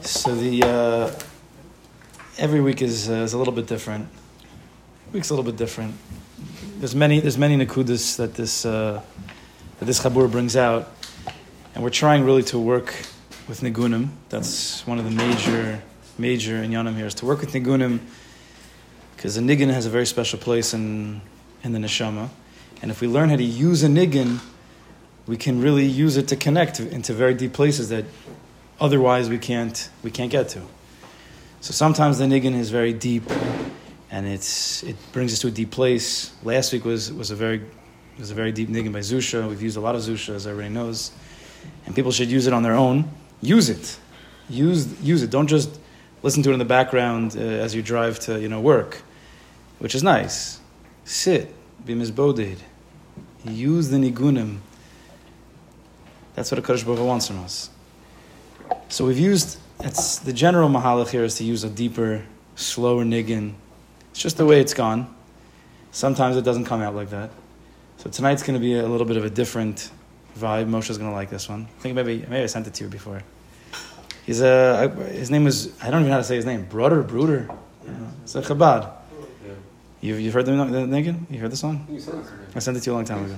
So the uh, every week is, uh, is a little bit different. Week's a little bit different. There's many there's many nakudas that this uh, that this chabur brings out, and we're trying really to work with nigunim. That's one of the major major inyanim here is to work with nigunim because the niggin has a very special place in in the neshama, and if we learn how to use a niggin, we can really use it to connect into very deep places that otherwise we can't we can't get to. So sometimes the niggin is very deep, and it's it brings us to a deep place. Last week was was a very was a very deep niggin by Zusha. We've used a lot of Zusha, as everybody knows, and people should use it on their own. Use it, use use it. Don't just listen to it in the background uh, as you drive to you know work, which is nice. Sit, be misboded. Use the nigunim. That's what a Kaddish Baruch wants from us. So we've used, it's the general mahalach here is to use a deeper, slower niggin. It's just the way it's gone. Sometimes it doesn't come out like that. So tonight's going to be a little bit of a different vibe. Moshe's going to like this one. I think maybe maybe I sent it to you before. He's a his name is I don't even know how to say his name. Brother, Bruder. It's a Chabad. You've, you've heard the, the niggin? You heard the song? I sent it to you a long time ago.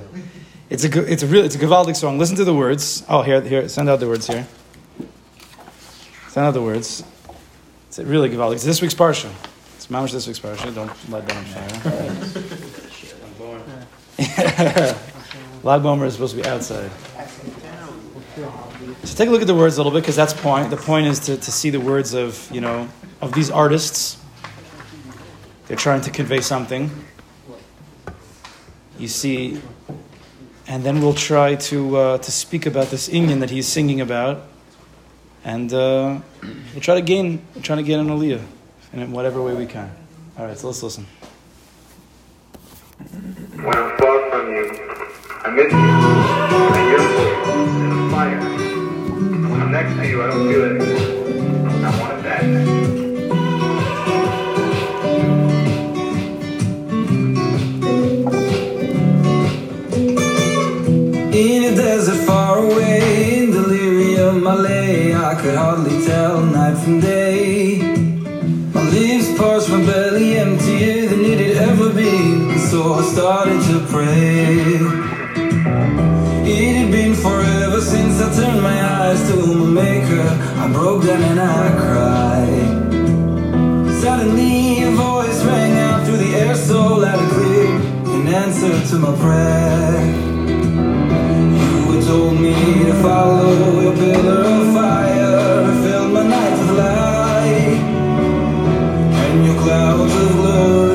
It's a it's a real it's a Gavaldic song. Listen to the words. Oh, here here send out the words here. In other words, it's really Givaldic. It's this week's Parsha. It's Mamash this week's Parsha. Don't let on fire. Lag Bomer is supposed to be outside. So take a look at the words a little bit because that's point. The point is to, to see the words of you know of these artists. They're trying to convey something. You see, and then we'll try to uh, to speak about this inyan that he's singing about and uh, we'll try to gain, we're trying to get an aliyah in whatever way we can. All right, so let's listen. When I'm far from you, I miss you. I for you and fire. When I'm next to you, I don't feel it. I want it back. Tell day. My lips parched, my belly emptier than it had ever been. So I started to pray. It had been forever since I turned my eyes to my maker. I broke down and I cried. Suddenly a voice rang out through the air so loud and clear, in answer to my prayer. You told me to follow your pillar clouds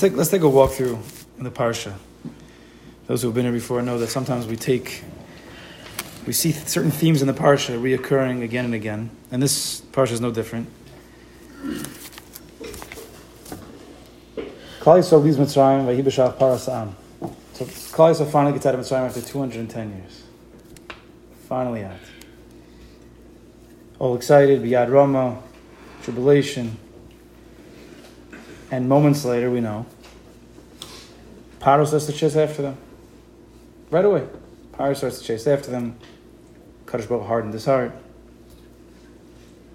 take let's take a walk through in the parsha. Those who have been here before know that sometimes we take we see certain themes in the parsha reoccurring again and again, and this parsha is no different. So Klal finally gets out of Mitzrayim after 210 years. Finally out. All excited, biyad Rama, tribulation. And moments later, we know, Paro starts to chase after them. Right away. Paro starts to chase after them. Kaddish Baruch hardened his heart.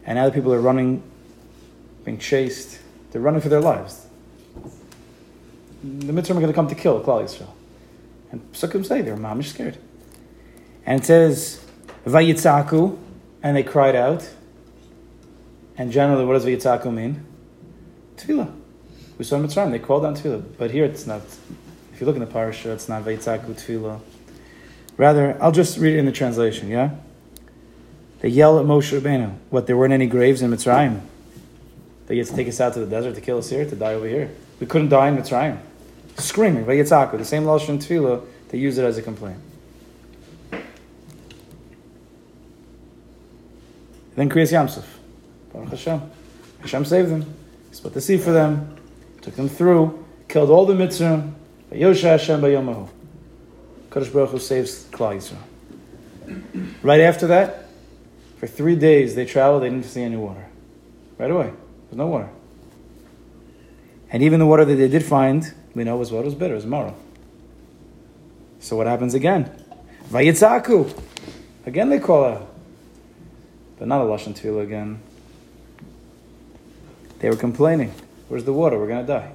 And now the people are running, being chased. They're running for their lives. The Mitzvah are going to come to kill Klal Yisrael. And psukim say they're mamish scared. And it says, Vayitzaku, and they cried out. And generally, what does Vayitzaku mean? Tefillah. We saw in Mitzrayim, they called down Tefillah. But here it's not. If you look in the parasha, it's not Vayitzaku Tefillah. Rather, I'll just read it in the translation, yeah? They yell at Moshe Rabbeinu, what, there weren't any graves in Mitzrayim? They get to take us out to the desert to kill us here, to die over here. We couldn't die in Mitzrayim. Screaming, Vayitzaku, the same Lashon Tefillah, they use it as a complaint. Then Kriyas Yamsuf. Baruch Hashem. Hashem saved them. He split the sea for them. Took them through. Killed all the Mitzrayim. Yosha Hashem Bayomahu. Kadosh Baruch Hu saves Klal Yisrael. Right after that, for three days they traveled, they didn't see any water. Right away. There's no water. And even the water that they did find, we know was what was bitter, it was moral. So what happens again? Vayitzaku. Again they call out. But not a Lashon Tefillah again. They were complaining. Where's the water? We're going to die.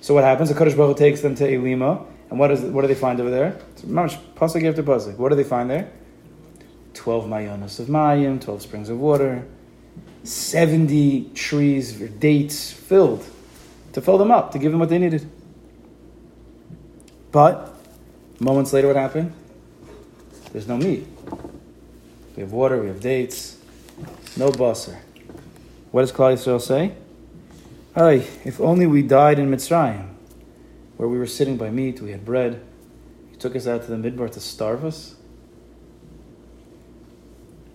So what happens? The Kaddish Baruch takes them to Elima, and what, is, what do they find over there? It's mamash, pasuk after pasuk. What do they find there? 12 mayonas of mayim, 12 springs of water, 70 trees or dates filled to fill them up, to give them what they needed. But moments later, what happened? There's no meat. We have water, we have dates, no basar. What does Klal Yisrael say? Hey, if only we died in Mitzrayim, where we were sitting by meat, we had bread. You took us out to the midbar to starve us.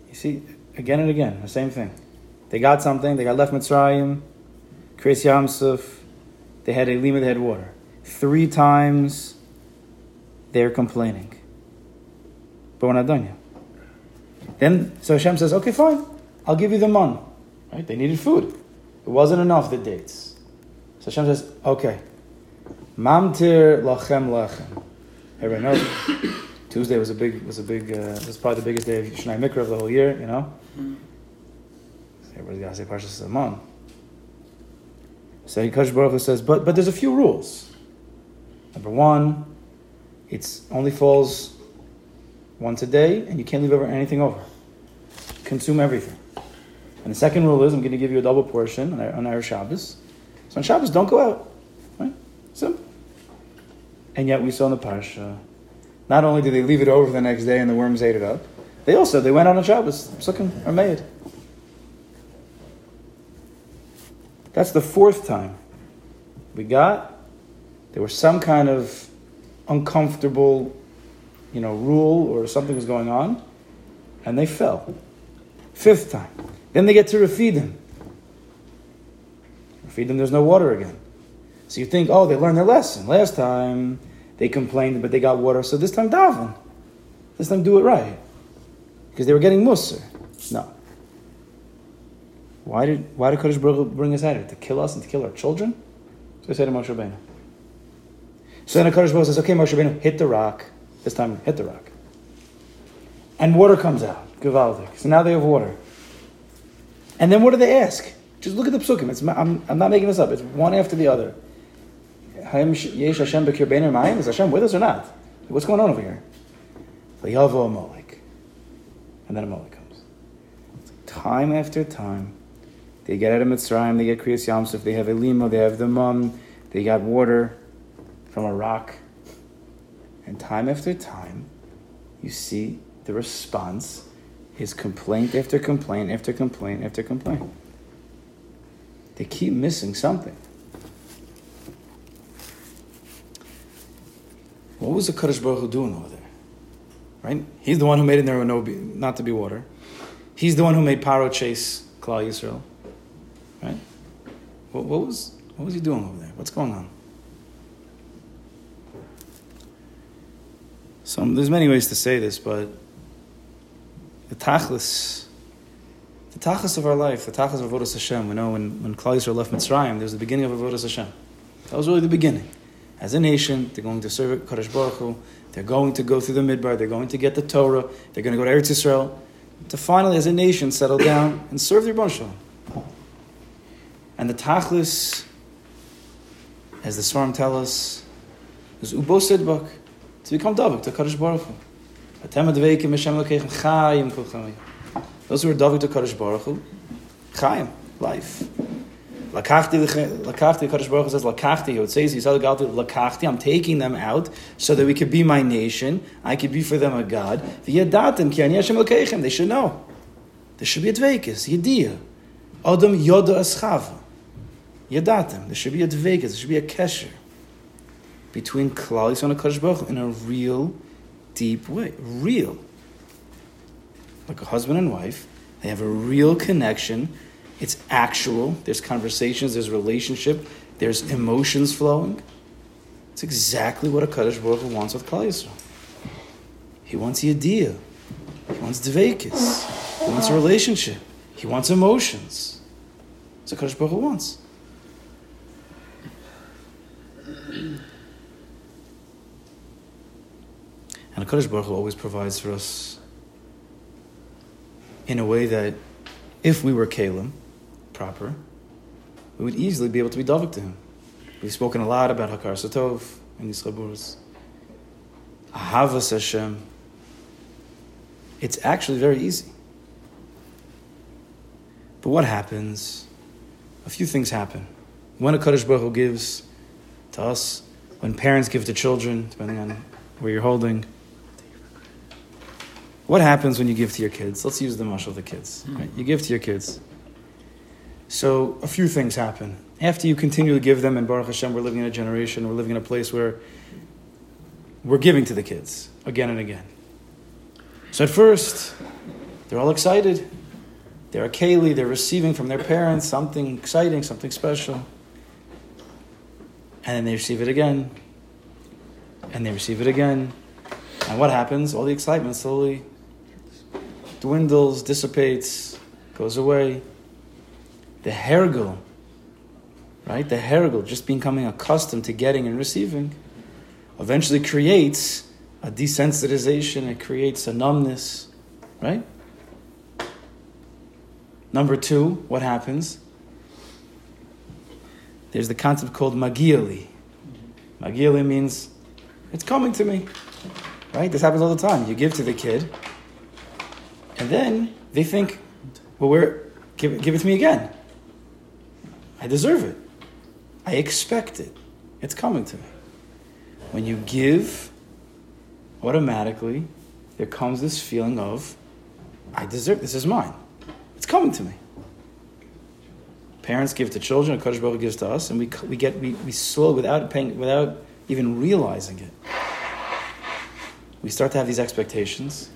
You see, again and again, the same thing. They got something, they got left Mitzrayim, Kriyas Yamsuf, they had a lima, they had water. Three times they're complaining. But we're not done yet. Then, so Hashem says, okay, fine, I'll give you the man. Right? They needed food. It wasn't enough, the dates. So Hashem says, okay, mamtir lachem lachem. Everybody knows. Tuesday was a big, was a big, uh, was probably the biggest day of Shnai Mikra of the whole year, you know? Everybody's got to say Parshas HaMan. So Hikadosh Baruch Hu says, but, but there's a few rules. Number one, it's only falls once a day, and you can't leave over anything over. Consume everything. And the second rule is I'm going to give you a double portion on our, Shabbos. So on Shabbos, don't go out. Right? Simple. And yet we saw in the parsha, not only did they leave it over the next day and the worms ate it up, they also they went out on Shabbos. Sukkim are made. That's the fourth time we got. There was some kind of uncomfortable, you know, rule or something was going on, and they fell. Fifth time. Then they get to Rafidim. Rafidim, there's no water again. So you think, oh, they learned their lesson. Last time they complained, but they got water, so this time daven. This time do it right. Because they were getting musr. No. Why did why did Kodesh Baruch bring us out here? To kill us and to kill our children? So he said to Moshe Rabbeinu. So then Kodesh Baruch says, okay, Moshe Rabbeinu, hit the rock. This time, hit the rock. And water comes out. Givaldik. So now they have water. And then what do they ask? Just look at the psukim. It's, I'm, I'm not making this up. It's one after the other. Hashem Is Hashem with us or not? What's going on over here? Vayavo Amalek. And then Amalek comes. Time after time. They get out of Mitzrayim, they get Kriyas Yamsuf, they have Elima, they have the Mum, they got water from a rock. And time after time, you see the response is complaint after complaint after complaint after complaint. They keep missing something. What was the Kaddish Baruch Hu doing over there? Right? He's the one who made it there no not to be water. He's the one who made Paro chase Klal Yisrael. Right? What, what was what was he doing over there? What's going on? So there's many ways to say this, but the tachlis, the tachlis of our life, the tachlis of Avodas Hashem. We know when when Klal Yisrael left Mitzrayim, there's the beginning of Avodas Hashem. That was really the beginning. As a nation, they're going to serve Kaddish Baruch Hu. They're going to go through the Midbar. They're going to get the Torah. They're going to go to Eretz Yisrael to finally, as a nation, settle down and serve their Rebbe And the tachlis, as the Svarim tell us, is Ubo Sidbak, to become davuk, to Kaddish Baruch Hu. Those who are davuk to Kaddish Baruch Hu, Chaim, life. Lakachti, Lakachti, Kaddish Baruch Hu says, Lakachti, it says, Galti, Lakachti, I'm taking them out so that we could be my nation, I could be for them a God. V'yadatim, ki ani Hashem they should know. There should be a dveikis, yediyah. Adam yoda aschava. Yadatim, there should be a dveikis, there should be a kesher between Klal Yisrael and Kaddish Baruch Hu in a real, deep way. Real. Like a husband and wife, they have a real connection it's actual. There's conversations, there's relationship, there's emotions flowing. It's exactly what a Kaddish Baruch Hu wants with Klal Yisrael. He wants idea. He wants dveikis. He wants a relationship. He wants emotions. That's what Kaddish Baruch Hu wants. And Kaddish Baruch Hu always provides for us in a way that if we were Kalim, proper, we would easily be able to be davik to him. We've spoken a lot about Hakaras Hatov these chaburas. Ahavas Hashem. It's actually very easy. But what happens? A few things happen. When a Kaddish Baruch Hu gives to us, when parents give to children, depending on where you're holding, what happens when you give to your kids? Let's use the mush of the kids. Hmm. Right? You give to your kids. So a few things happen. After you continue to give them, and Baruch Hashem, we're living in a generation, we're living in a place where we're giving to the kids again and again. So at first, they're all excited. They're a keli, they're receiving from their parents something exciting, something special. And then they receive it again. And they receive it again. And what happens? All the excitement slowly dwindles, dissipates, goes away the hergel, right? The hergel, just becoming accustomed to getting and receiving, eventually creates a desensitization, it creates a numbness, right? Number two, what happens? There's the concept called magili. Magili means it's coming to me, right? This happens all the time. You give to the kid, and then they think, well, where, give, give it to me again. I deserve it. I expect it. It's coming to me. When you give, automatically, there comes this feeling of, I deserve this is mine. It's coming to me. Parents give to children, a Kaddish Baruch gives to us, and we, we get we, we slow without paying, without even realizing it. We start to have these expectations.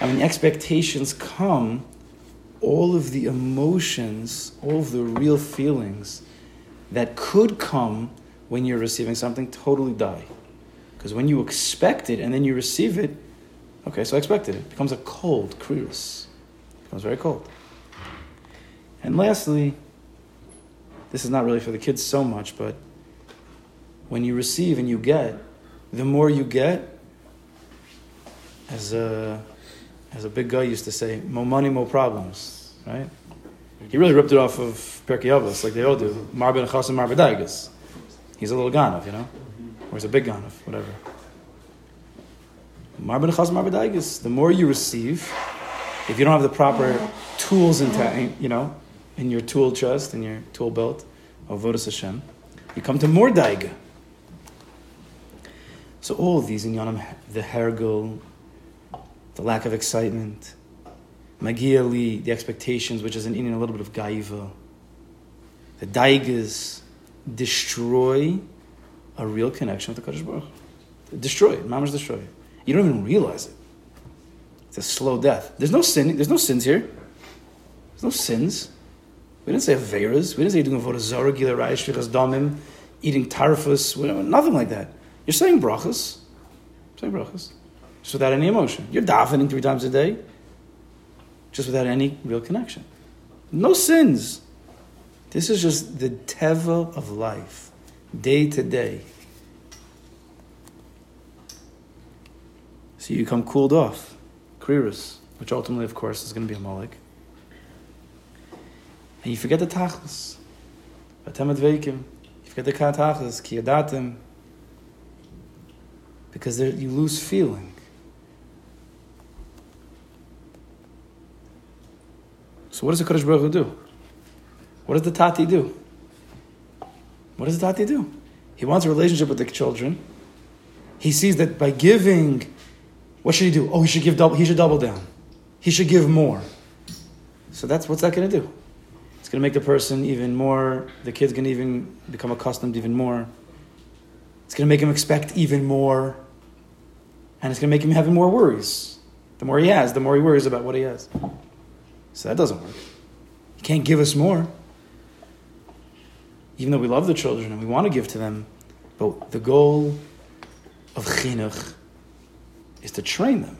And when expectations come, all of the emotions, all of the real feelings that could come when you're receiving something totally die. Because when you expect it and then you receive it, okay, so I expected it. it becomes a cold, krius. It becomes very cold. And lastly, this is not really for the kids so much, but when you receive and you get, the more you get, as a as a big guy used to say, more money, more problems, right? He really ripped it off of Pirkei Avos, like they all do. Marbin Chasim Marbadaigas. He's a little Ganav, you know? Or he's a big Ganav, whatever. Marbin Chasim Marbadaigas. The more you receive, if you don't have the proper tools in, you know, in your tool chest, in your tool belt of Vodas Hashem, you come to more Daiga. So all these inyanim, the Hergul, the lack of excitement. Magiali, the expectations, which is an inyan a little bit of gaiva. The daigas destroy a real connection with the Kaddish Baruch. Destroy it. Mamash destroy it. You don't even realize it. It's a slow death. There's no sin. There's no sins here. There's no sins. We didn't say averas. We didn't say doing zara, gila raish, damim, eating tarfus. Nothing like that. You're saying brachas. Saying brachas. Just without any emotion. You're davening three times a day. Just without any real connection. No sins. This is just the teva of life, day to day. So you come cooled off, kriris, which ultimately, of course, is going to be a malik. And you forget the tachlis. You forget the katachlis, ki yadatim. Because there, you lose feeling. So what does the Kaddish Baruch Hu do? What does the Tati do? What does the Tati do? He wants a relationship with the children. He sees that by giving, what should he do? Oh, he should give double. He should double down. He should give more. So that's what's that going to do? It's going to make the person even more. The kid's going to even become accustomed even more. It's going to make him expect even more, and it's going to make him have more worries. The more he has, the more he worries about what he has. So that doesn't work. He can't give us more. Even though we love the children and we want to give to them, but the goal of chinuch is to train them,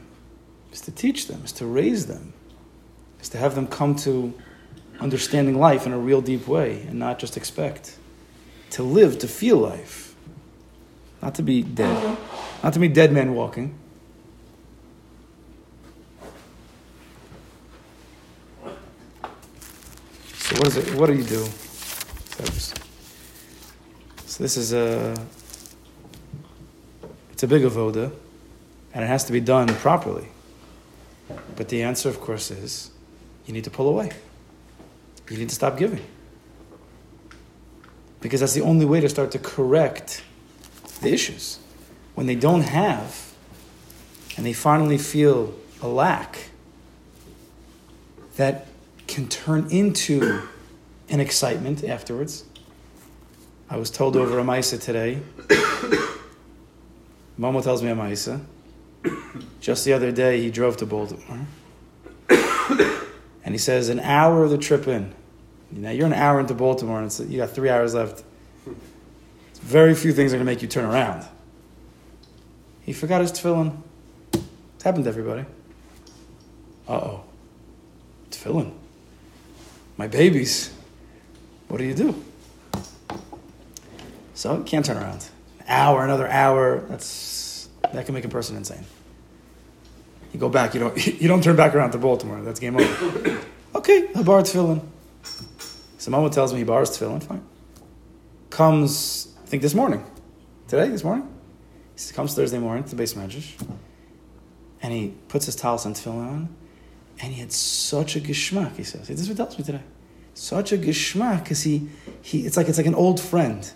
is to teach them, is to raise them, is to have them come to understanding life in a real deep way and not just expect. To live, to feel life. Not to be dead. Not to be dead men walking. What is it? What do you do? So this is a it's a big avoda, and it has to be done properly. But the answer, of course, is you need to pull away. You need to stop giving. Because that's the only way to start to correct the issues. When they don't have, and they finally feel a lack, that can turn into an excitement afterwards. I was told over a Maisa today. Momo tells me a Maisa. Just the other day, he drove to Baltimore. and he says, an hour of the trip in. Now, you're an hour into Baltimore, and you got three hours left. Very few things are going to make you turn around. He forgot his tefillin. It's happened to everybody. Uh oh. Tefillin my babies, what do you do? So you can't turn around. An hour, another hour, that's that can make a person insane. You go back, you don't you don't turn back around to Baltimore. That's game over. okay, I borrowed tefillin. So mama tells me he borrows tefillin, fine. Comes, I think this morning. Today, this morning? He comes Thursday morning to the beis medrash, and he puts his talis and tefillin on, and he had such a geschmack, he says. This is what tells me today. Such a geschmack, because he, he, it's like it's like an old friend.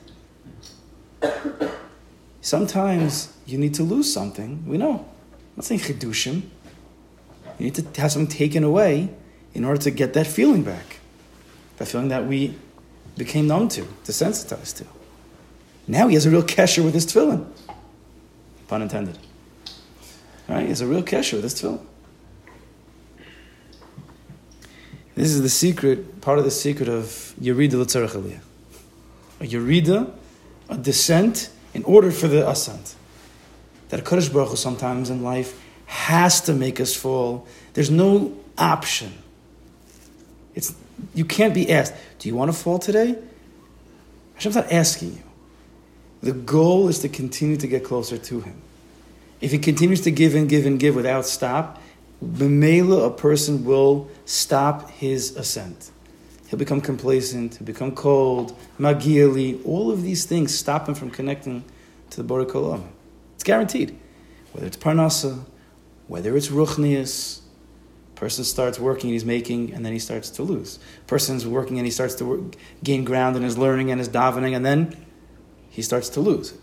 Sometimes you need to lose something. We know. I'm not saying chidushim. You need to have something taken away in order to get that feeling back. That feeling that we became numb to, desensitized to. Now he has a real kesher with his tefillin. Pun intended. Right? He has a real kesher with his tefillin. This is the secret, part of the secret of Yerida L'tzarech Aliyah. A Yerida, a descent, in order for the ascent. That Kaddish Baruch Hu sometimes in life has to make us fall. There's no option. It's, you can't be asked, do you want to fall today? Hashem's not asking you. The goal is to continue to get closer to Him. If He continues to give and give and give without stop, B'meila, a person will stop his ascent. He'll become complacent, he'll become cold, magiali, all of these things stop him from connecting to the Baruch Olam. It's guaranteed. Whether it's Parnasa, whether it's Ruchnias, person starts working and he's making and then he starts to lose. Person's working and he starts to work, gain ground in his learning and his davening and then he starts to lose.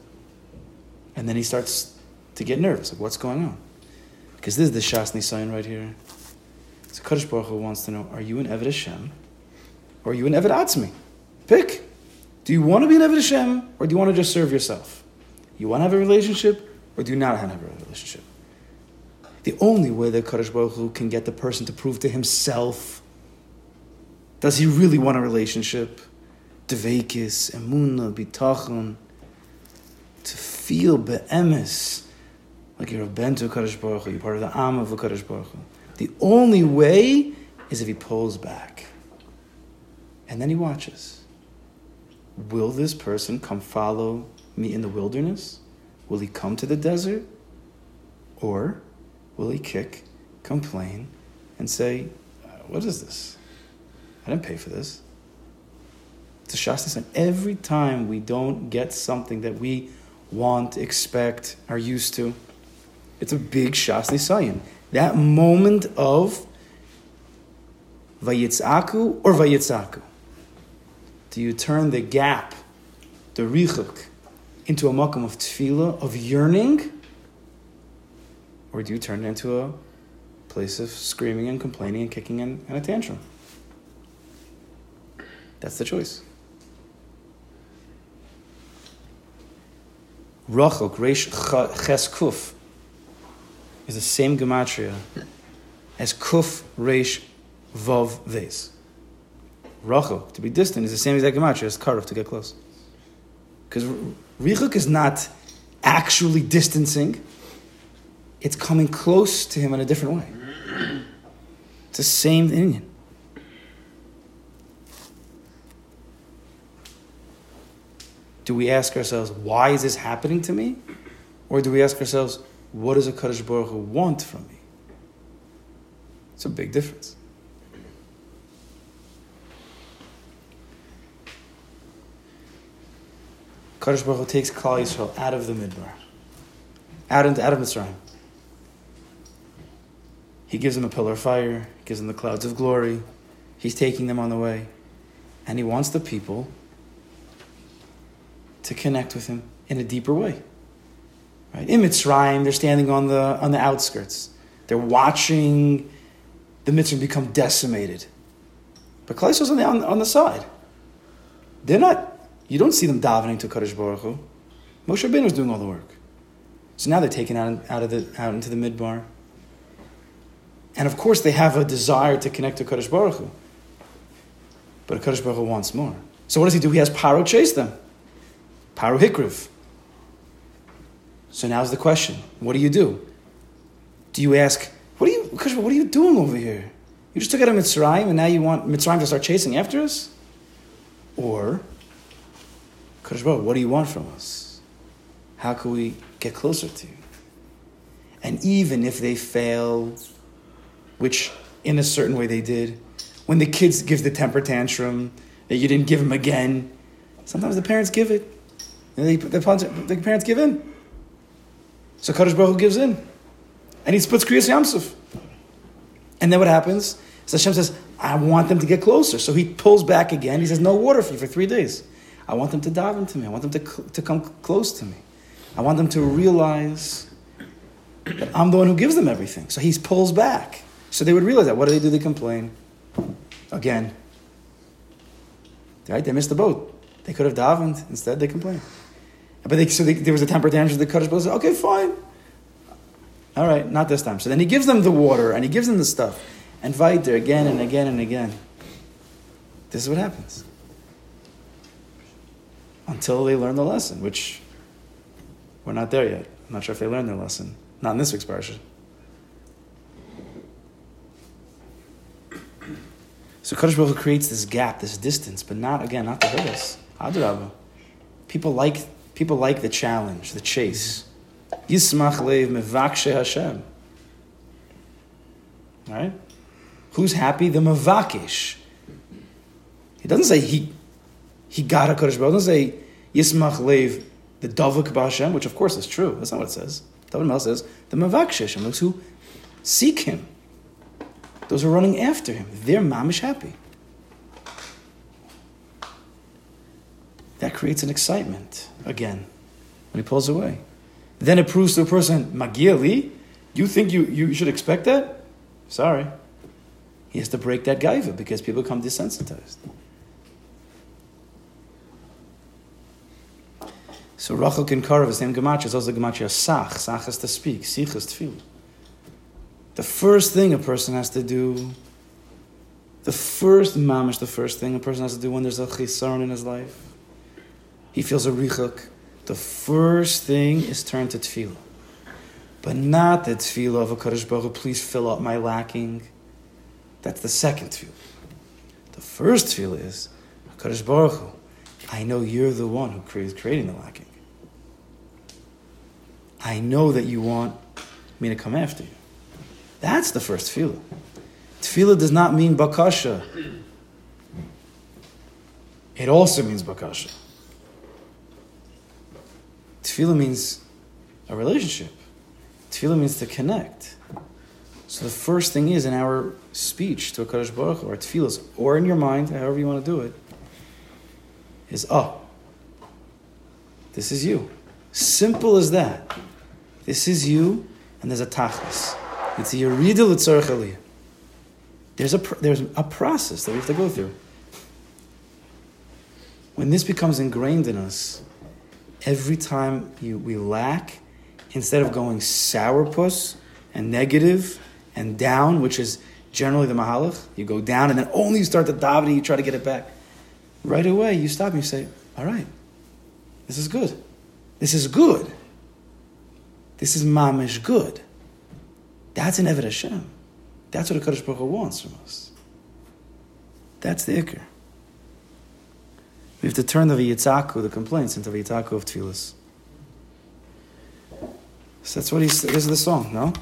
And then he starts to get nervous. Like, what's going on? Because this is the Shas sign right here. So Kaddish Baruch Hu wants to know, are you an Eved Hashem? Or are you an Eved Atzmi? Pick. Do you want to be an Eved Hashem? Or do you want to just serve yourself? You want to have a relationship? Or do you not have a relationship? The only way that Kaddish Baruch Hu can get the person to prove to himself, does he really want a relationship? Devekis, Emuna, Bitachon, to feel be'emes, like you're a ben to Kaddish Baruch Hu, you're part of the Am of the Kaddish Baruch Hu. The only way is if he pulls back. And then he watches. Will this person come follow me in the wilderness? Will he come to the desert? Or will he kick, complain, and say, uh, What is this? I didn't pay for this. It's a Shasta sign. Every time we don't get something that we want, expect, are used to, it's a big Shasta sign. That moment of Vayitzaku or Vayitzaku. Do you turn the gap, the richuk, into a makam of tefillah, of yearning? Or do you turn it into a place of screaming and complaining and kicking and, and a tantrum? That's the choice. Rachok, Reish Ches Kuf, is the same gematria as Kuf, Reish, Vav, Ves. Rachok, to be distant, is the same exact gematria as Karov, to get close. Because Richuk is not actually distancing, it's coming close to him in a different way. It's the same inyan. Do we ask ourselves, why is this happening to me? Or do we ask ourselves, what does a Kaddish Baruch Hu want from me? It's a big difference. Kaddish Baruch Hu takes Klal Yisrael out of the Midbar, out, into, out of Mitzrayim. He gives them a pillar of fire, gives them the clouds of glory. He's taking them on the way. And he wants the people to connect with him in a deeper way. Right? In Mitzrayim, they're standing on the, on the outskirts. They're watching the Mitzrayim become decimated. But Klal Yisrael's on the, on, on the side. They're not, you don't see them davening to Kaddish Baruch Hu. Moshe Rabbeinu was doing all the work. So now they're taken out, out, of the, out into the midbar. And of course, they have a desire to connect to Kaddish Baruch Hu. But Kaddish Baruch Hu wants more. So what does he do? He has Paro chase them. Paro Hikriv. So now's the question: What do you do? Do you ask, "What are you? What are you doing over here? You just took out of Mitzrayim, and now you want Mitzrayim to start chasing after us?" Or, Baruch, what do you want from us? How can we get closer to you? And even if they fail, which in a certain way they did, when the kids give the temper tantrum that you didn't give them again, sometimes the parents give it. They, the, the parents give in. So Kadosh Baruch Hu gives in. And he splits Kriyas Yamsuf. And then what happens? So Hashem says, I want them to get closer. So he pulls back again. He says, No water for you for three days. I want them to dive into me. I want them to, to come close to me. I want them to realize that I'm the one who gives them everything. So he pulls back. So they would realize that. What do they do? They complain. Again. Right? They missed the boat. They could have davened. Instead, they complain. But they, so they, there was a temper tantrum. The Kaddish Baruch said, "Okay, fine. All right, not this time." So then he gives them the water and he gives them the stuff, and there again and again and again. This is what happens until they learn the lesson, which we're not there yet. I'm not sure if they learned their lesson. Not in this week's parsha. So Kaddish Baruch creates this gap, this distance, but not again, not to hurt us. Adrabah. People like People like the challenge, the chase. Yismach leiv mevakshe Hashem. Right? Who's happy? The mevakish. He doesn't say he he got a Kodesh Baruch. doesn't say Yismach leiv the Davuk Hashem, which of course is true. That's not what it says. David Mel says the mevakshe Hashem, those who seek Him, those who are running after Him. They're mamish happy. Creates an excitement again when he pulls away. Then it proves to a person, Magiali, You think you, you should expect that? Sorry. He has to break that gaiva because people become desensitized. So Rachok Karov the same gematria is also gematria sach. Sach is to speak. Sich is to. The first thing a person has to do, the first mamish, the first thing a person has to do when there's a chisaron in his life, he feels a richuk. The first thing is turn to tefillah. But not the tefillah of a Kaddish Baruch Hu, please fill up my lacking. That's the second tefillah. The first tefillah is, Kaddish Baruch Hu, I know you're the one who is creating the lacking. I know that you want me to come after you. That's the first tefillah. Tefillah does not mean bakasha. It also means bakasha. Tefillah means a relationship. Tefillah means to connect. So the first thing is in our speech to a Kaddish Baruch Hu, or tefillahs, or in your mind, however you want to do it, is oh, this is you. Simple as that. This is you, and there's a tachlis. It's a yerida l'tzorech aliyah. There's a there's a process that we have to go through. When this becomes ingrained in us, every time you, we lack, instead of going sourpuss and negative and down, which is generally the mahalach, you go down and then only you start to daven and you try to get it back. Right away, you stop and you say, "All right, this is good. This is good. This is mamish good." That's an Eved Hashem. That's what a Kaddish Baruch Hu wants from us. That's the ikr. We have to turn the v'yitzaku, the complaints, into v'yitzaku of tefillas. So that's what he's. This is the song, no?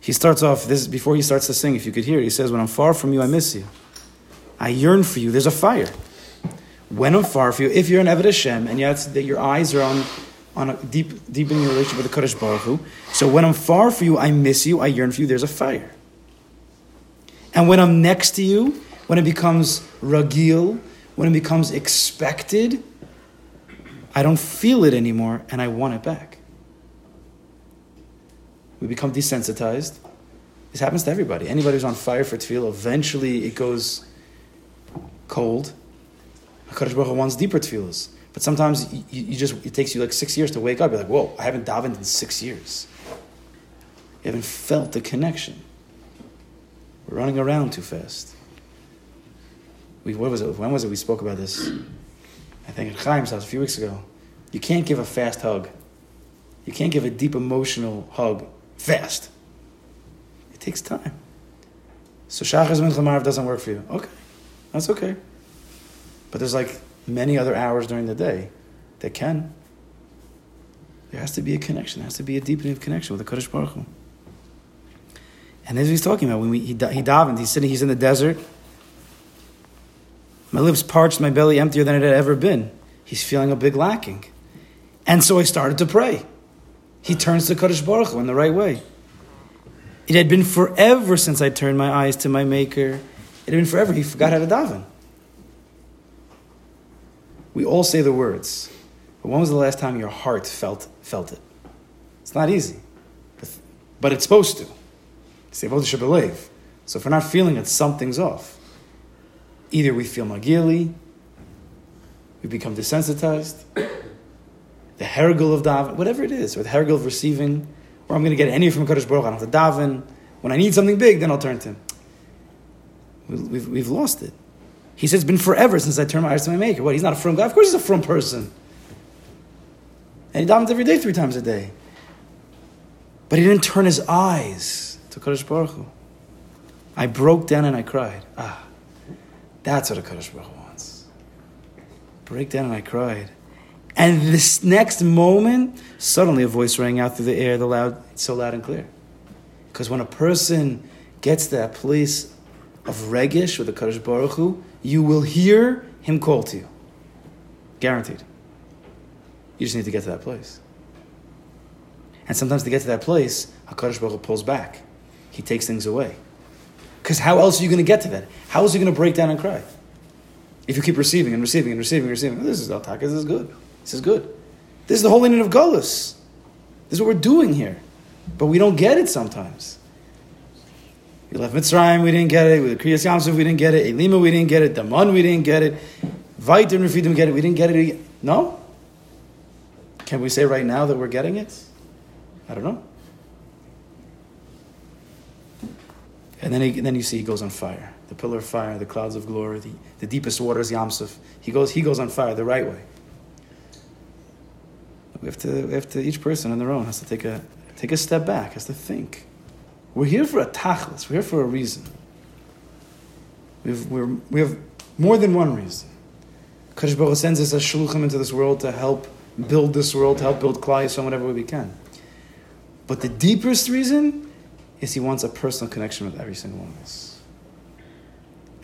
He starts off this before he starts to sing. If you could hear it, he says, "When I'm far from you, I miss you. I yearn for you. There's a fire. When I'm far from you, if you're an Eved Hashem and yet that your eyes are on on a deep, deep in your relationship with the Kaddish Baruch Hu. So when I'm far from you, I miss you, I yearn for you. There's a fire. And when I'm next to you, when it becomes ragil, when it becomes expected, I don't feel it anymore, and I want it back. We become desensitized. This happens to everybody. Anybody who's on fire for tefillah, eventually it goes cold. HaKadosh Baruch Hu wants deeper tefillahs. But sometimes you, you, just it takes you like six years to wake up. You're like, whoa, I haven't davened in six years. You haven't felt the connection. We're running around too fast. We, what was it? When was it we spoke about this? I think at Chaim's house a few weeks ago. You can't give a fast hug. You can't give a deep emotional hug fast. It takes time. So Shachar Mincha doesn't work for you. Okay, that's okay. But there's like many other hours during the day that can. There has to be a connection. There has to be a deepening of connection with the Kaddish Baruch Hu. And as he's talking about, when we, he, he davened, he's sitting, he's in the desert. My lips parched, my belly emptier than it had ever been. He's feeling a big lacking. And so I started to pray. He turns to Kaddish Baruch Hu in the right way. It had been forever since I turned my eyes to my Maker. It had been forever. He forgot how to daven. We all say the words, but when was the last time your heart felt felt it? It's not easy, but it's supposed to. Believe. So if we're not feeling it, something's off. Either we feel magili, we become desensitized, the hergul of daven, whatever it is, or the hergul of receiving, or I'm going to get any from Kaddish Baruch, I don't have to daven. When I need something big, then I'll turn to him. We've, we've lost it. He says, It's been forever since I turned my eyes to my Maker. What? He's not a frum guy? Of course he's a frum person. And he davens every day, three times a day. But he didn't turn his eyes to Kaddish Baruch Hu. I broke down and I cried. Ah, that's what a Kaddish Baruch Hu wants. Break down and I cried. And this next moment, suddenly a voice rang out through the air, the loud, so loud and clear. Because when a person gets that place of regish with the Kaddish Baruch Hu, you will hear him call to you. Guaranteed. You just need to get to that place. And sometimes to get to that place, HaKadosh Baruch Hu pulls back. He takes things away. Because how else are you going to get to that? How are you going to break down and cry? If you keep receiving and receiving and receiving and receiving, this is Altaka, this is good. This is good. This is the holy name of Gullus. This is what we're doing here. But we don't get it sometimes. We left Mitzrayim, we didn't get it. With Kriyas Yamsuf, we didn't get it. Elima, we didn't get it. Daman, we didn't get it. Vait and Refidim get it. We didn't get it. No? Can we say right now that we're getting it? I don't know. And then, he, then you see he goes on fire. The pillar of fire, the clouds of glory, the, the deepest waters, Yamsuf. He goes, he goes on fire the right way. We have to, we have to, each person on their own has to take a, take a step back, has to think. We're here for a tachlis. We're here for a reason. We've, we're, we have more than one reason. Kadosh Baruch sends us as shluchim into this world to help build this world, to help build Klai so whatever way we can. But the deepest reason is he wants a personal connection with every single one of us.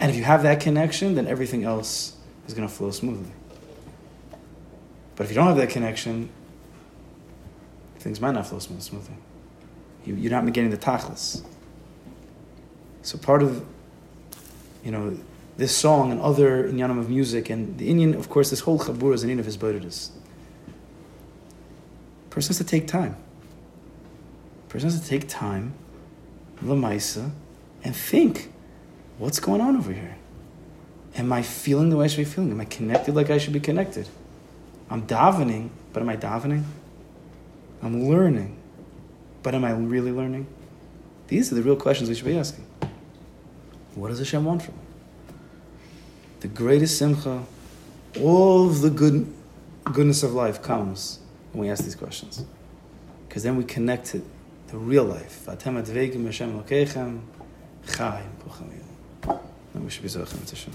And if you have that connection, then everything else is going to flow smoothly. But if you don't have that connection, things might not flow smoothly. You, you're not getting the tachlis. So part of, you know, this song and other inyanim of music and the inyan, of course, this whole chabur is an in of hisbodedus. Person has to take time. Person has to take time, lamaisa, and think, what's going on over here? Am I feeling the way I should be feeling? Am I connected like I should be connected? I'm davening, but am I davening? I'm learning, but am I really learning? These are the real questions we should be asking. What does Hashem want from me? The greatest simcha, all of the good, goodness of life comes when we ask these questions. Because then we connect to the real life. Atem advegim Hashem Elokeichem, chayim kochem And we should be zochem to Hashem.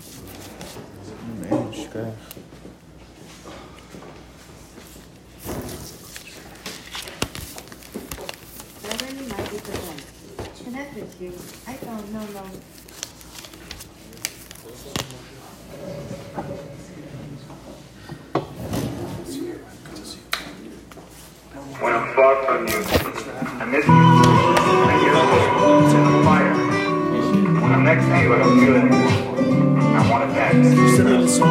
Reverend Michael presents. Connect with you. I don't know, no. When I'm far from you, I the in the to.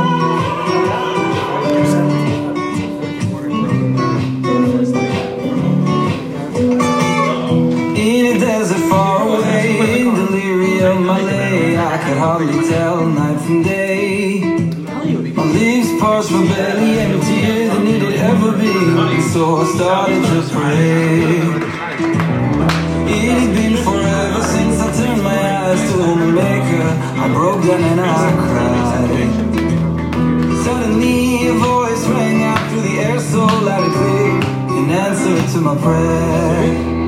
In a desert far away, in delirium I lay. I could hardly tell night from day. My leaves parched, my belly emptier than had ever been. So I started to pray. I broke down and I cried. Suddenly a voice rang out through the air so loud and clear in answer to my prayer.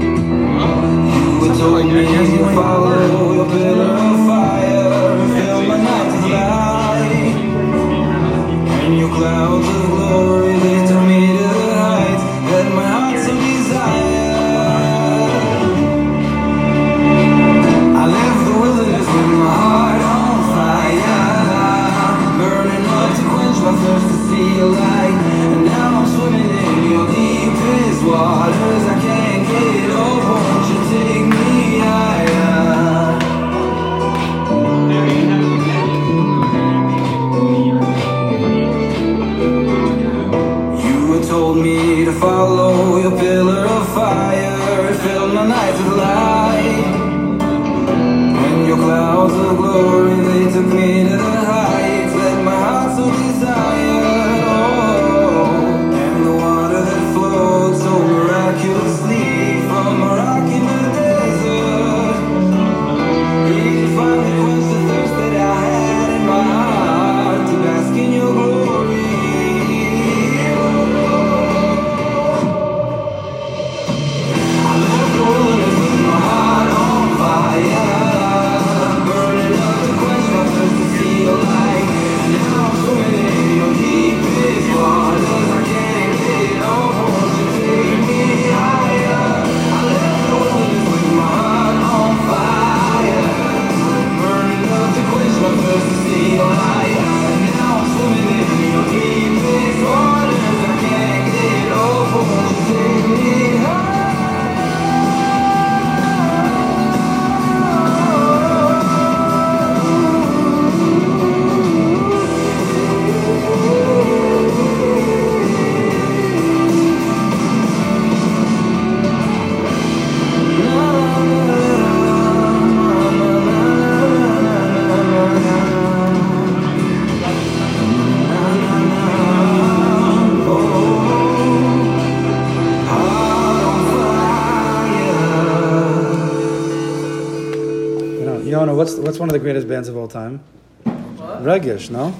What's what's one of the greatest bands of all time? Regish, no?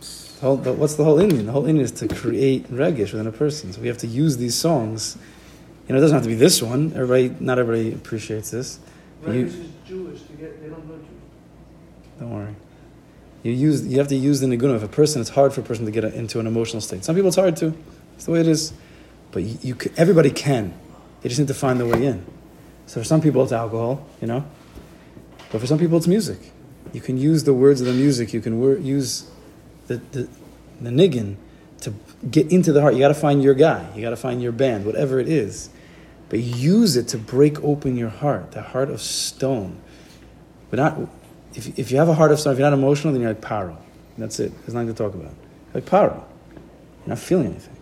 The whole, the, what's the whole inyan? The whole inyan is to create regish within a person. So we have to use these songs. You know, it doesn't have to be this one. Everybody, not everybody appreciates this. But you- Regish is Jewish. Get, they don't know Jewish. Don't worry. You use you have to use the niguna. If a person, it's hard for a person to get into an emotional state. Some people it's hard to. It's the way it is. But you, you everybody can. They just need to find their way in. So for some people it's alcohol, you know. But for some people it's music. You can use the words of the music. You can wor- use the, the the niggin to get into the heart. You got to find your guy. You got to find your band, whatever it is. But use it to break open your heart, the heart of stone. But not if, if you have a heart of stone, if you're not emotional, then you're like paro. That's it. There's nothing to talk about. Like paro. You're not feeling anything.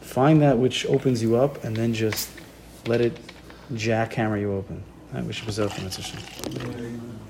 Find that which opens you up and then just let it jackhammer you open. It was open. That's a shame.